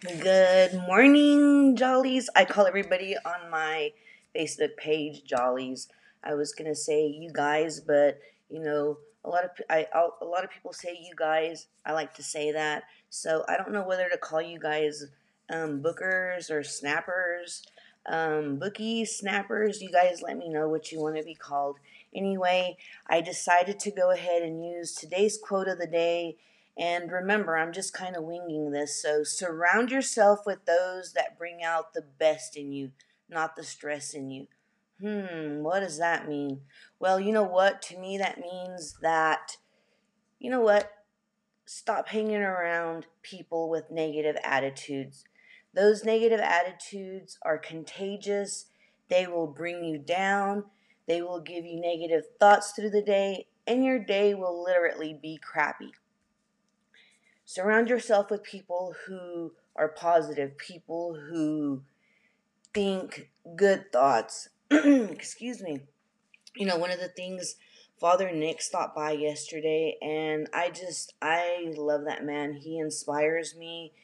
Good morning, Jollies. I call everybody on my Facebook page Jollies. I was gonna say you guys, but you know, a lot of I a lot of people say you guys. I like to say that, so I don't know whether to call you guys um, bookers or snappers, um, bookies, snappers. You guys, let me know what you want to be called. Anyway, I decided to go ahead and use today's quote of the day and remember, I'm just kind of winging this. So surround yourself with those that bring out the best in you, not the stress in you. Hmm, what does that mean? Well, you know what? To me, that means that, you know what? Stop hanging around people with negative attitudes. Those negative attitudes are contagious. They will bring you down. They will give you negative thoughts through the day, and your day will literally be crappy. Surround yourself with people who are positive, people who think good thoughts. Excuse me. You know, one of the things Father Nick stopped by yesterday, and I just, I love that man. He inspires me,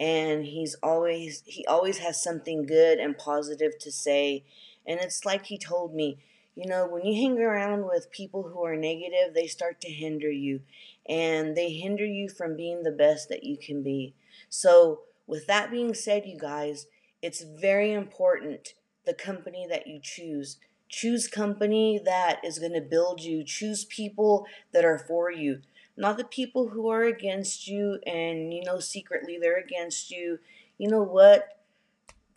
and he's always, he always has something good and positive to say. And it's like he told me, you know, when you hang around with people who are negative, they start to hinder you and they hinder you from being the best that you can be. So, with that being said, you guys, it's very important the company that you choose. Choose company that is going to build you. Choose people that are for you, not the people who are against you and you know secretly they're against you. You know what?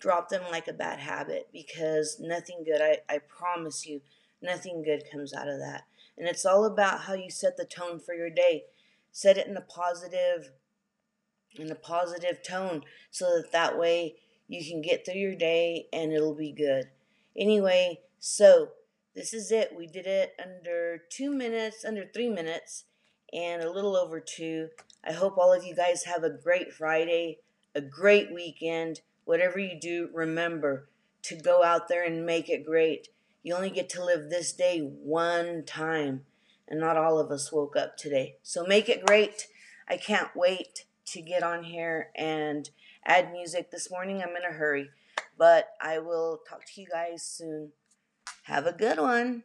Drop them like a bad habit because nothing good, I, I promise you, nothing good comes out of that. And it's all about how you set the tone for your day. Set it in a positive, in a positive tone so that that way you can get through your day and it'll be good. Anyway, so this is it. We did it under two minutes, under three minutes, and a little over two. I hope all of you guys have a great Friday, a great weekend Whatever you do, remember to go out there and make it great. You only get to live this day one time, and not all of us woke up today. So make it great. I can't wait to get on here and add music. This morning I'm in a hurry, but I will talk to you guys soon. Have a good one.